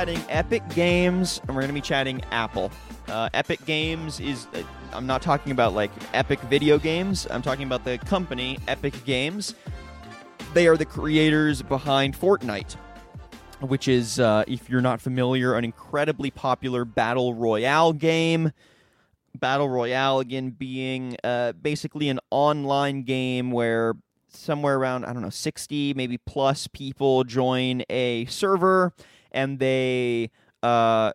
chatting Epic Games, and we're going to be chatting Apple. Uh, Epic Games is, uh, I'm not talking about like Epic video games, I'm talking about the company, Epic Games. They are the creators behind Fortnite, which is, uh, if you're not familiar, an incredibly popular battle royale game. Battle Royale, again, being uh, basically an online game where somewhere around, I don't know, 60, maybe plus people join a server and they uh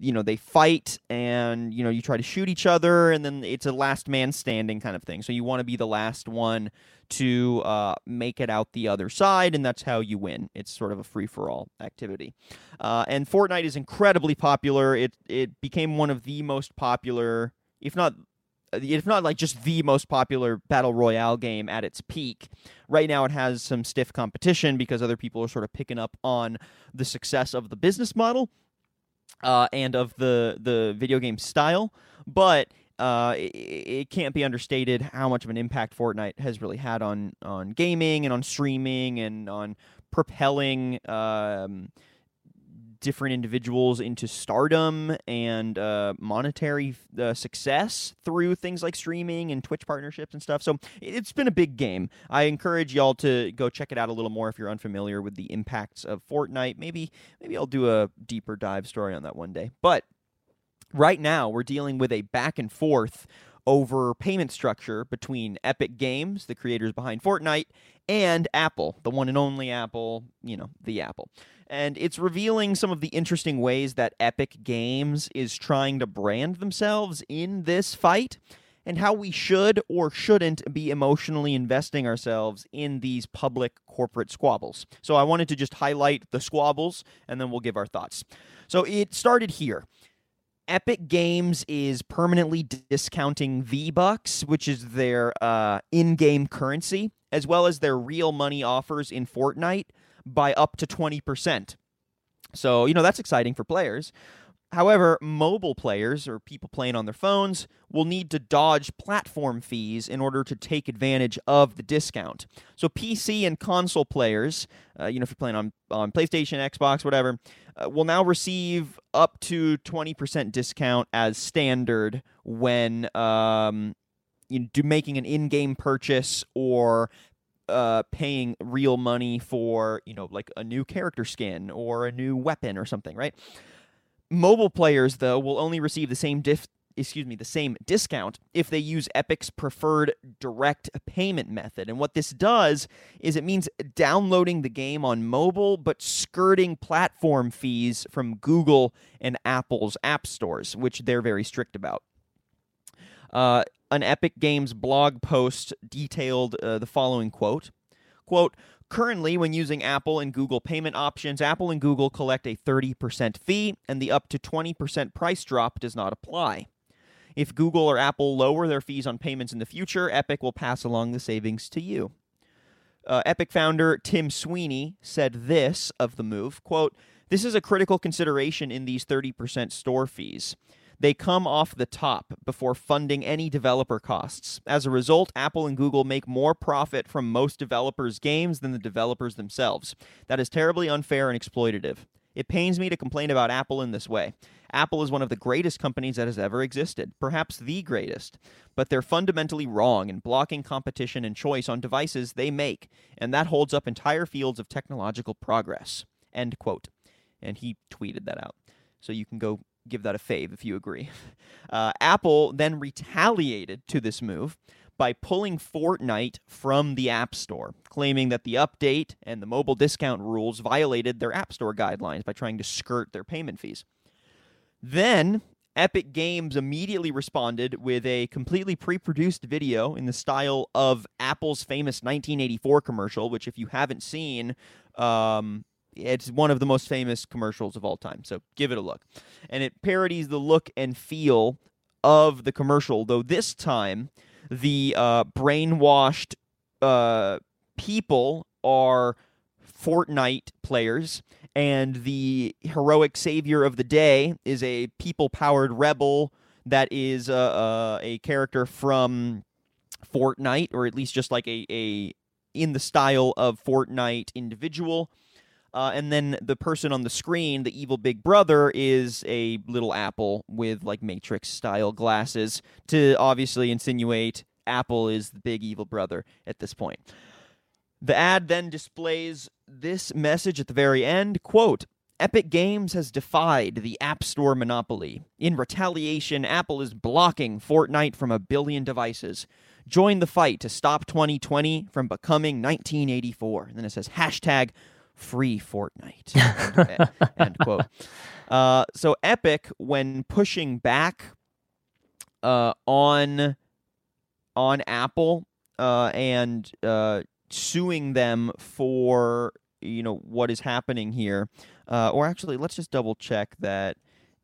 you know they fight and you know you try to shoot each other and then it's a last man standing kind of thing. So you want to be the last one to uh, make it out the other side and that's how you win. It's sort of a free-for-all activity. Uh, and fortnite is incredibly popular. It, it became one of the most popular if not if not like just the most popular battle royale game at its peak. Right now, it has some stiff competition because other people are sort of picking up on the success of the business model uh, and of the the video game style, but. Uh, it, it, can't be understated how much of an impact Fortnite has really had on on gaming and on streaming and on propelling um, different individuals into stardom and uh, monetary uh, success through things like streaming and Twitch partnerships and stuff. So it's been a big game. I encourage y'all to go check it out a little more if you're unfamiliar with the impacts of Fortnite. Maybe maybe I'll do a deeper dive story on that one day. But right now we're dealing with a back and forth over payment structure between Epic Games, the creators behind Fortnite, and Apple, the one and only Apple, you know, the Apple and it's revealing some of the interesting ways that Epic Games is trying to brand themselves in this fight and how we should or shouldn't be emotionally investing ourselves in these public corporate squabbles. So I wanted to just highlight the squabbles and then we'll give our thoughts. So it started here. Epic Games is permanently discounting V Bucks, which is their uh, in game currency, as well as their real money offers in Fortnite by up to 20%. So, you know, that's exciting for players. However, mobile players or people playing on their phones will need to dodge platform fees in order to take advantage of the discount. So, PC and console players, uh, you know, if you're playing on, on PlayStation, Xbox, whatever, uh, will now receive up to 20% discount as standard when um, you do making an in game purchase or uh, paying real money for you know like a new character skin or a new weapon or something, right? Mobile players though will only receive the same diff excuse me, the same discount if they use Epic's preferred direct payment method. And what this does is it means downloading the game on mobile but skirting platform fees from Google and Apple's app stores, which they're very strict about. Uh, an Epic Games blog post detailed uh, the following quote quote Currently, when using Apple and Google payment options, Apple and Google collect a 30% fee, and the up to 20% price drop does not apply. If Google or Apple lower their fees on payments in the future, Epic will pass along the savings to you. Uh, Epic founder Tim Sweeney said this of the move, quote, "This is a critical consideration in these 30% store fees. They come off the top before funding any developer costs. As a result, Apple and Google make more profit from most developers' games than the developers themselves. That is terribly unfair and exploitative. It pains me to complain about Apple in this way. Apple is one of the greatest companies that has ever existed, perhaps the greatest, but they're fundamentally wrong in blocking competition and choice on devices they make, and that holds up entire fields of technological progress. End quote. And he tweeted that out. So you can go give that a fave if you agree. Uh, Apple then retaliated to this move by pulling Fortnite from the App Store, claiming that the update and the mobile discount rules violated their App Store guidelines by trying to skirt their payment fees. Then Epic Games immediately responded with a completely pre produced video in the style of Apple's famous 1984 commercial, which, if you haven't seen, um, it's one of the most famous commercials of all time. So give it a look. And it parodies the look and feel of the commercial, though this time the uh, brainwashed uh, people are Fortnite players, and the heroic savior of the day is a people powered rebel that is uh, uh, a character from Fortnite, or at least just like a, a in the style of Fortnite individual Uh, and then the person on the screen, the evil big brother, is a little apple with like Matrix style glasses to obviously insinuate Apple is the big evil brother at this point. The ad then displays this message at the very end quote, Epic Games has defied the App Store monopoly. In retaliation, Apple is blocking Fortnite from a billion devices. Join the fight to stop 2020 from becoming 1984. And then it says hashtag free Fortnite. end quote. Uh, so Epic, when pushing back uh, on on Apple uh, and uh, suing them for you know what is happening here, uh, or actually, let's just double check that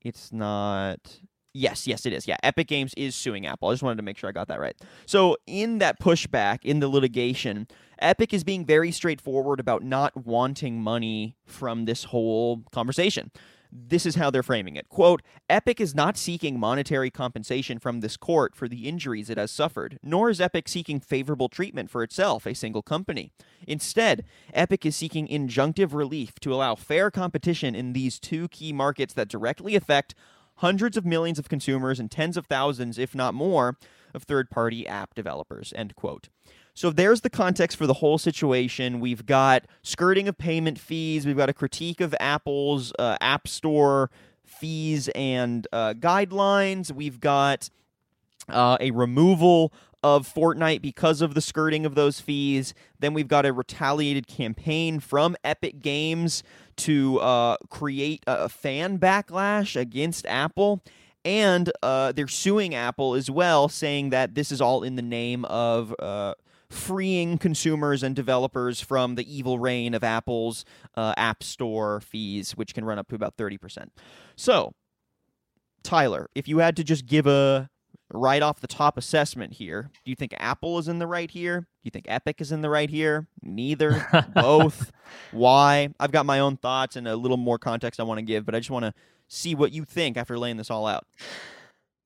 it's not. Yes, yes, it is. Yeah, Epic Games is suing Apple. I just wanted to make sure I got that right. So, in that pushback, in the litigation, Epic is being very straightforward about not wanting money from this whole conversation. This is how they're framing it. Quote Epic is not seeking monetary compensation from this court for the injuries it has suffered, nor is Epic seeking favorable treatment for itself, a single company. Instead, Epic is seeking injunctive relief to allow fair competition in these two key markets that directly affect hundreds of millions of consumers and tens of thousands, if not more, of third party app developers. End quote. So there's the context for the whole situation. We've got skirting of payment fees. We've got a critique of Apple's uh, App Store fees and uh, guidelines. We've got uh, a removal of Fortnite because of the skirting of those fees. Then we've got a retaliated campaign from Epic Games to uh, create a fan backlash against Apple. And uh, they're suing Apple as well, saying that this is all in the name of uh, freeing consumers and developers from the evil reign of Apple's uh, App Store fees, which can run up to about 30%. So, Tyler, if you had to just give a right off the top assessment here, do you think Apple is in the right here? Do you think Epic is in the right here? Neither, both. Why? I've got my own thoughts and a little more context I want to give, but I just want to see what you think after laying this all out.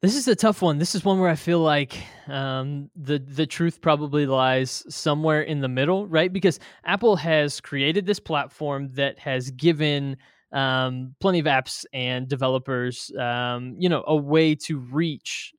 This is a tough one. This is one where I feel like um, the the truth probably lies somewhere in the middle, right? Because Apple has created this platform that has given um, plenty of apps and developers, um, you know, a way to reach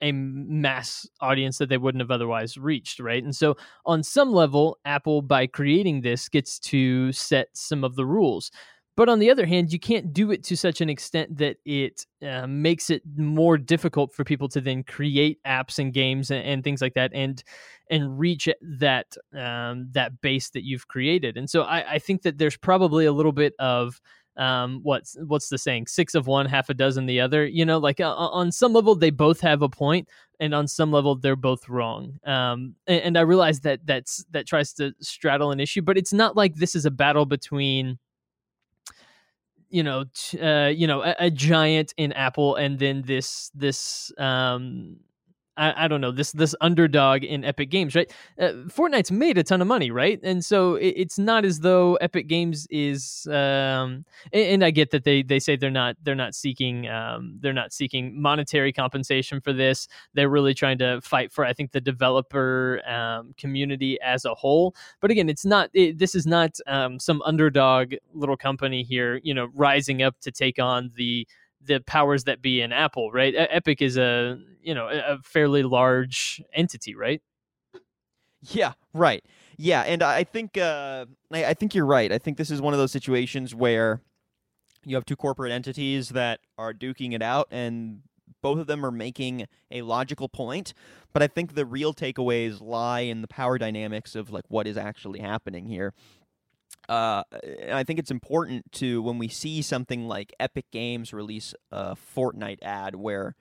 a mass audience that they wouldn't have otherwise reached, right? And so, on some level, Apple, by creating this, gets to set some of the rules. But on the other hand, you can't do it to such an extent that it uh, makes it more difficult for people to then create apps and games and, and things like that, and and reach that um, that base that you've created. And so I, I think that there's probably a little bit of um, what's what's the saying? Six of one, half a dozen the other. You know, like uh, on some level they both have a point, and on some level they're both wrong. Um, and, and I realize that that's that tries to straddle an issue, but it's not like this is a battle between you know, t- uh, you know, a, a, giant in Apple, and then this this um, I, I, don't know this this underdog in Epic Games, right? Uh, Fortnite's made a ton of money, right? And so it, it's not as though Epic Games is. Um, and, and, I get that they they say they're not they're not seeking um, they're not seeking monetary compensation for this. They're really trying to fight for I think the developer um, community as a whole. But again, it's not. It, this is not um, some underdog little company here, you know, rising up to take on the the powers that be in Apple, right? Epic is a you know a fairly large entity, right? Yeah, right. Yeah, and I think uh, I think you're right. I think this is one of those situations where you have two corporate entities that are duking it out, and both of them are making a logical point. But I think the real takeaways lie in the power dynamics of like what is actually happening here uh, I think it's important to when we see something like Epic Games release a Fortnite ad where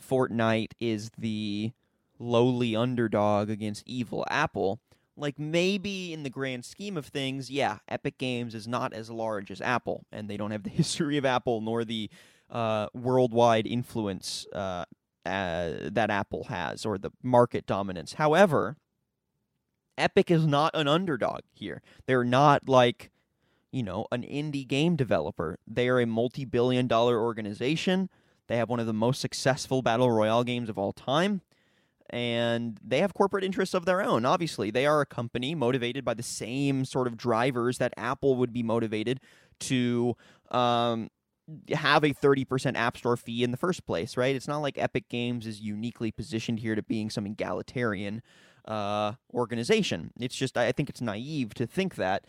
Fortnite is the lowly underdog against evil Apple. Like maybe in the grand scheme of things, yeah, Epic Games is not as large as Apple, and they don't have the history of Apple nor the uh, worldwide influence uh, uh, that Apple has or the market dominance. However, Epic is not an underdog here. They're not like, you know, an indie game developer. They are a multi billion dollar organization. They have one of the most successful battle royale games of all time. and they have corporate interests of their own. Obviously, they are a company motivated by the same sort of drivers that Apple would be motivated to um, have a 30% App Store fee in the first place, right? It's not like Epic Games is uniquely positioned here to being some egalitarian uh, organization. It's just, I think it's naive to think that,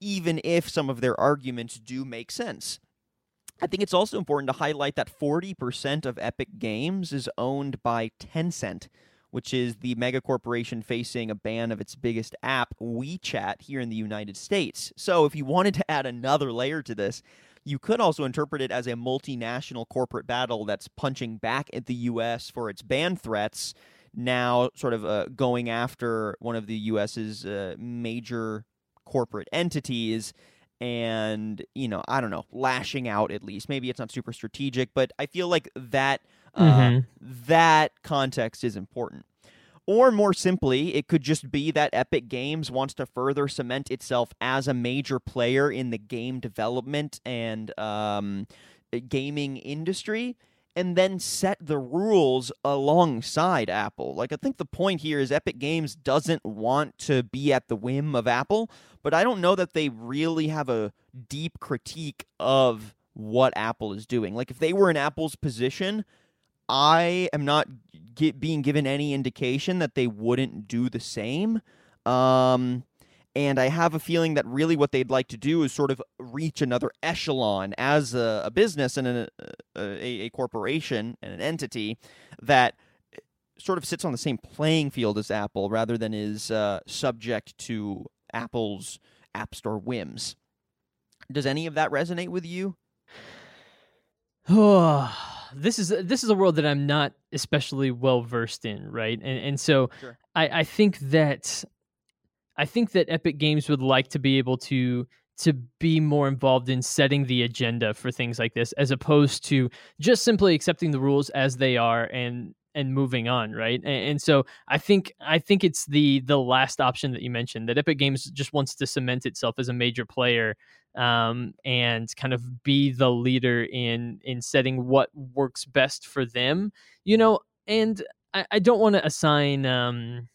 even if some of their arguments do make sense. I think it's also important to highlight that 40% of Epic Games is owned by Tencent, which is the mega corporation facing a ban of its biggest app, WeChat, here in the United States. So, if you wanted to add another layer to this, you could also interpret it as a multinational corporate battle that's punching back at the U.S. for its ban threats, now sort of uh, going after one of the U.S.'s uh, major corporate entities and you know i don't know lashing out at least maybe it's not super strategic but i feel like that uh, mm-hmm. that context is important or more simply it could just be that epic games wants to further cement itself as a major player in the game development and um, gaming industry and then set the rules alongside Apple. Like I think the point here is Epic Games doesn't want to be at the whim of Apple, but I don't know that they really have a deep critique of what Apple is doing. Like if they were in Apple's position, I am not get, being given any indication that they wouldn't do the same. Um, and I have a feeling that really what they'd like to do is sort of reach another echelon as a, a business and a, a, a, corporation and an entity that sort of sits on the same playing field as Apple rather than is uh, subject to Apple's App Store whims. Does any of that resonate with you? Oh, this is this is a world that I'm not especially well versed in, right? And and so sure. I, I think that I think that Epic Games would like to be able to to be more involved in setting the agenda for things like this as opposed to just simply accepting the rules as they are and and moving on right? And, and, so i think i think it's the the last option that you mentioned that epic games just wants to cement itself as a major player um, and kind of be the leader in in setting what works best for them you know? And i, I don't want to assign um,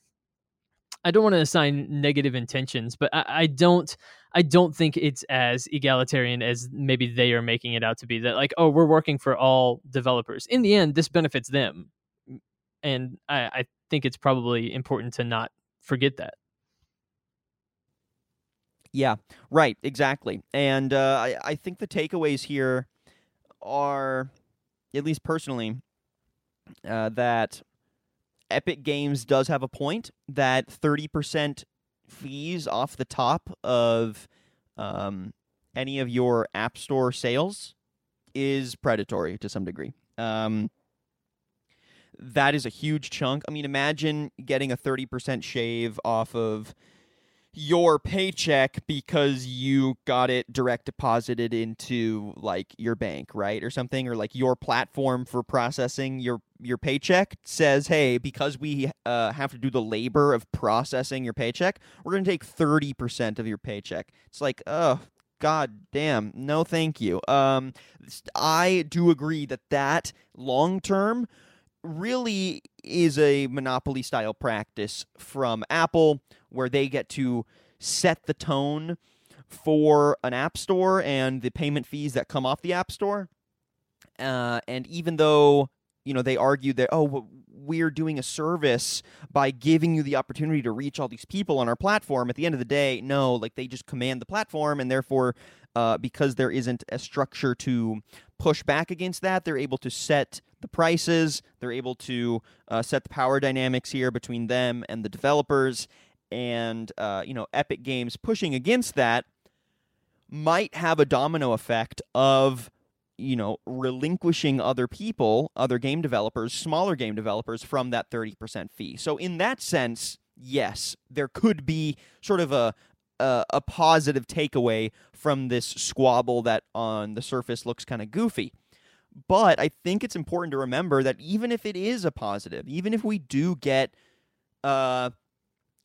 I don't want to assign negative intentions, but I, I, don't I don't think it's as egalitarian as maybe they are making it out to be. That like, oh, we're working for all developers. In the end, this benefits them, and I, I think it's probably important to not forget that. Yeah, right, exactly. And uh, I, I think the takeaways here are, at least personally, uh, that Epic Games does have a point that 30% fees off the top of um, any of your App Store sales is predatory to some degree. Um, that is a huge chunk. I mean, imagine getting a 30% shave off of your paycheck because you got it direct deposited into like your bank, right? Or something or like your platform for processing your your paycheck says, "Hey, because we uh, have to do the labor of processing your paycheck, we're going to take 30% of your paycheck." It's like, "Oh, god damn. No, thank you." Um I do agree that that long term really is a monopoly style practice from Apple where they get to set the tone for an app store and the payment fees that come off the app store. Uh, and even though you know they argue that oh we're doing a service by giving you the opportunity to reach all these people on our platform. At the end of the day no like they just command the platform and therefore uh, because there isn't a structure to push back against that they're able to set the prices they're able to uh, set the power dynamics here between them and the developers and uh, you know Epic Games pushing against that might have a domino effect of you know relinquishing other people, other game developers, smaller game developers from that 30% fee. So in that sense, yes, there could be sort of a a, a positive takeaway from this squabble that on the surface looks kind of goofy. But I think it's important to remember that even if it is a positive, even if we do get uh,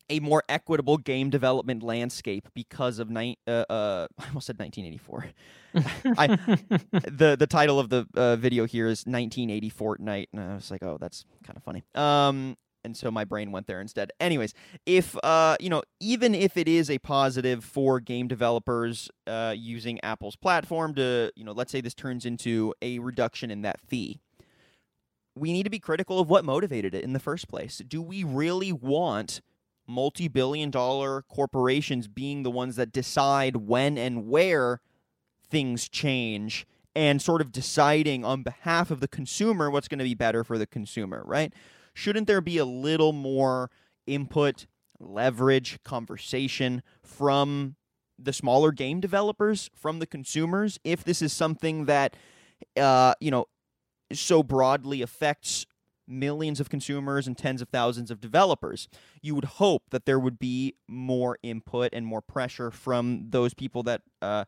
a more equitable game development landscape because of ni- uh, uh, I almost said 1984. I the the title of the uh, video here is 1980 Fortnite, and I was like, oh, that's kind of funny. Um, and so my brain went there instead. Anyways, if uh, you know, even if it is a positive for game developers uh, using Apple's platform to, you know, let's say this turns into a reduction in that fee, we need to be critical of what motivated it in the first place. Do we really want multi-billion dollar corporations being the ones that decide when and where things change and sort of deciding on behalf of the consumer what's going to be better for the consumer, right? Shouldn't there be a little more input, leverage, conversation from the smaller game developers, from the consumers, if this is something that, uh, you know, so broadly affects millions of consumers and tens of thousands of developers. You would hope that there would be more input and more pressure from those people that uh,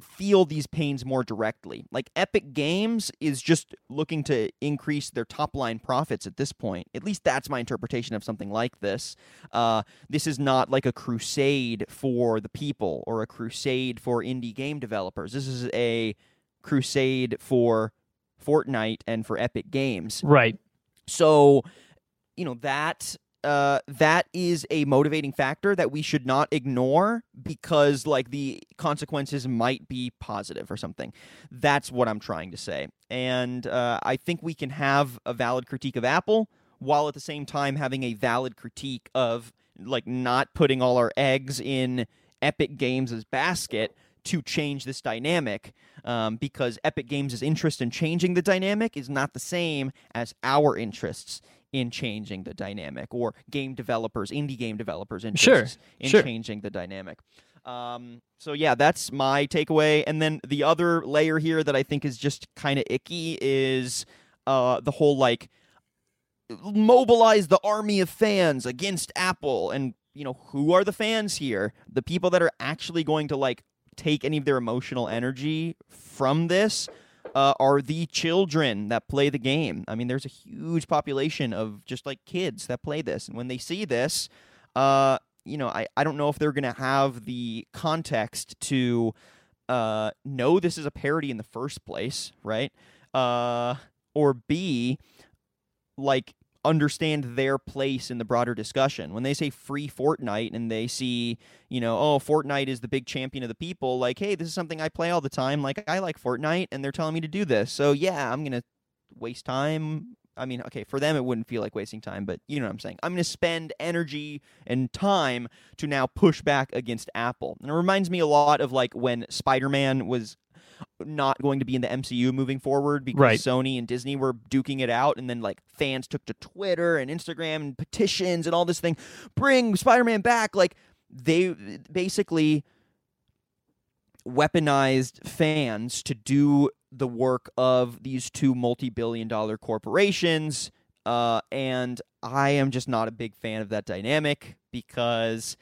feel these pains more directly. Like Epic Games is just looking to increase their top line profits at this point. At least that's my interpretation of something like this. Uh, this is not like a crusade for the people or a crusade for indie game developers. This is a crusade for Fortnite and for Epic Games. Right. So, you know, that uh, that is a motivating factor that we should not ignore because like the consequences might be positive or something. That's what i'm trying to say. And uh, i think we can have a valid critique of apple while at the same time having a valid critique of like not putting all our eggs in epic games' basket to change this dynamic um, because epic games' interest in changing the dynamic is not the same as our interests in changing the dynamic or game developers, indie game developers interests Sure, in sure. changing the dynamic. Um, so yeah, that's my takeaway. And then the other layer here that I think is just kind of icky is uh, the whole like mobilize the army of fans against Apple and you know who are the fans here? The people that are actually going to like take any of their emotional energy from this uh, are the children that play the game. I mean, there's a huge population of just like kids that play this, and when they see this, uh, you know, I, I don't know if they're gonna have the context to uh, know this is a parody in the first place, right? Uh, or B, like understand their place in the broader discussion. When they say free Fortnite and they see, you know, oh, Fortnite is the big champion of the people, like, hey, this is something I play all the time. Like, I like Fortnite and they're telling me to do this. So, yeah, I'm going to waste time. I mean, okay, for them, it wouldn't feel like wasting time, but you know what I'm saying. I'm going to spend energy and time to now push back against Apple. And it reminds me a lot of like when Spider Man was not going to be in the MCU moving forward because Right. Sony and Disney were duking it out, and then like fans took to Twitter and Instagram and petitions and all this thing, bring Spider-Man back. Like they basically weaponized fans to do the work of these two multi-billion-dollar corporations. Uh, and I am just not a big fan of that dynamic because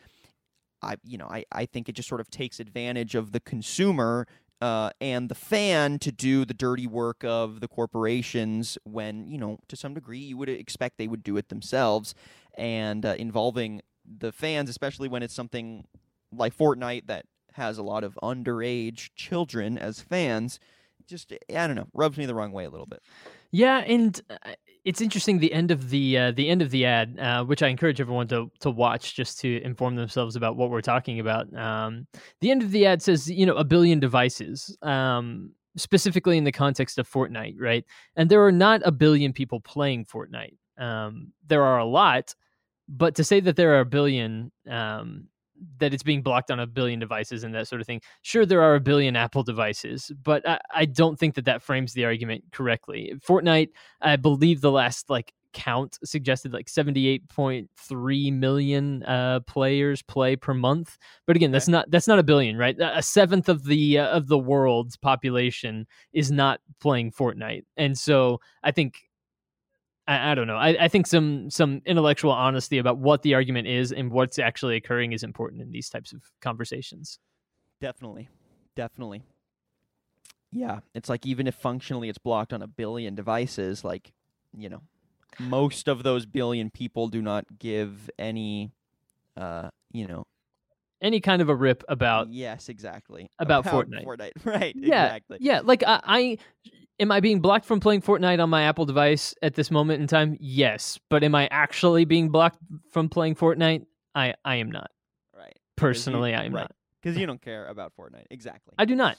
I, you know, I, I think it just sort of takes advantage of the consumer uh, and the fan to do the dirty work of the corporations when, you know, to some degree you would expect they would do it themselves. And uh, involving the fans, especially when it's something like Fortnite that has a lot of underage children as fans, just, I don't know, rubs me the wrong way a little bit. Yeah, and uh, it's interesting the end of the uh, the end of the ad, uh, which I encourage everyone to to watch just to inform themselves about what we're talking about. Um, the end of the ad says, you know, a billion devices, um, specifically in the context of Fortnite, right? And there are not a billion people playing Fortnite. Um, there are a lot, but to say that there are a billion um, that it's being blocked on a billion devices and that sort of thing. Sure, there are a billion Apple devices, but I, I don't think that that frames the argument correctly. Fortnite, I believe the last like count suggested like 78.3 million uh players play per month but again that's not that's not a billion right a seventh of the uh, of the world's population is not playing fortnite and so i think I, I don't know. I, I think some some intellectual honesty about what the argument is and what's actually occurring is important in these types of conversations. Definitely. Definitely. Yeah. It's like even if functionally it's blocked on a billion devices, like, you know, most of those billion people do not give any uh, you know, Any kind of a rip about yes, exactly. about Fortnite. Fortnite. Right. yeah Exactly. yeah like I, I Am I being blocked from playing Fortnite on my Apple device at this moment in time? Yes. But am I actually being blocked from playing Fortnite? I, I am not. Right. Personally, I am right. not. Because you don't care about Fortnite. Exactly. I do not.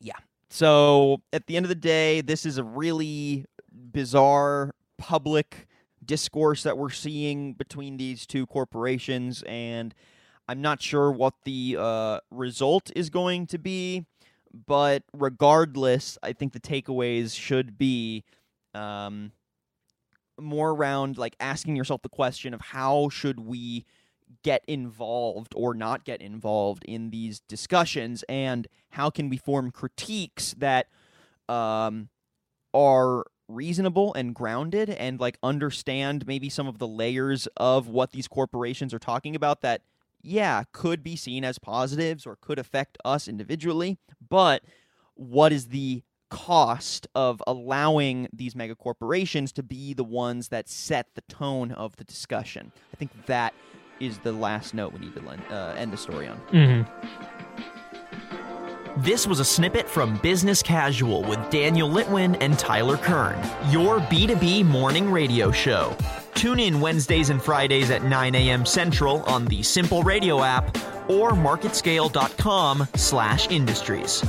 Yeah. So at the end of the day, this is a really bizarre public discourse that we're seeing between these two corporations, and I'm not sure what the uh, result is going to be. But regardless, I think the takeaways should be um, more around like asking yourself the question of how should we get involved or not get involved in these discussions and how can we form critiques that um, are reasonable and grounded and like understand maybe some of the layers of what these corporations are talking about that yeah could be seen as positives or could affect us individually but what is the cost of allowing these mega corporations to be the ones that set the tone of the discussion i think that is the last note we need to lend, uh, end the story on. Mm-hmm. This was a snippet from Business Casual with Daniel Litwin and Tyler Kern, your B2B morning radio show. Tune in Wednesdays and Fridays at 9 a.m. Central on the Simple Radio app or marketscale.com slash industries.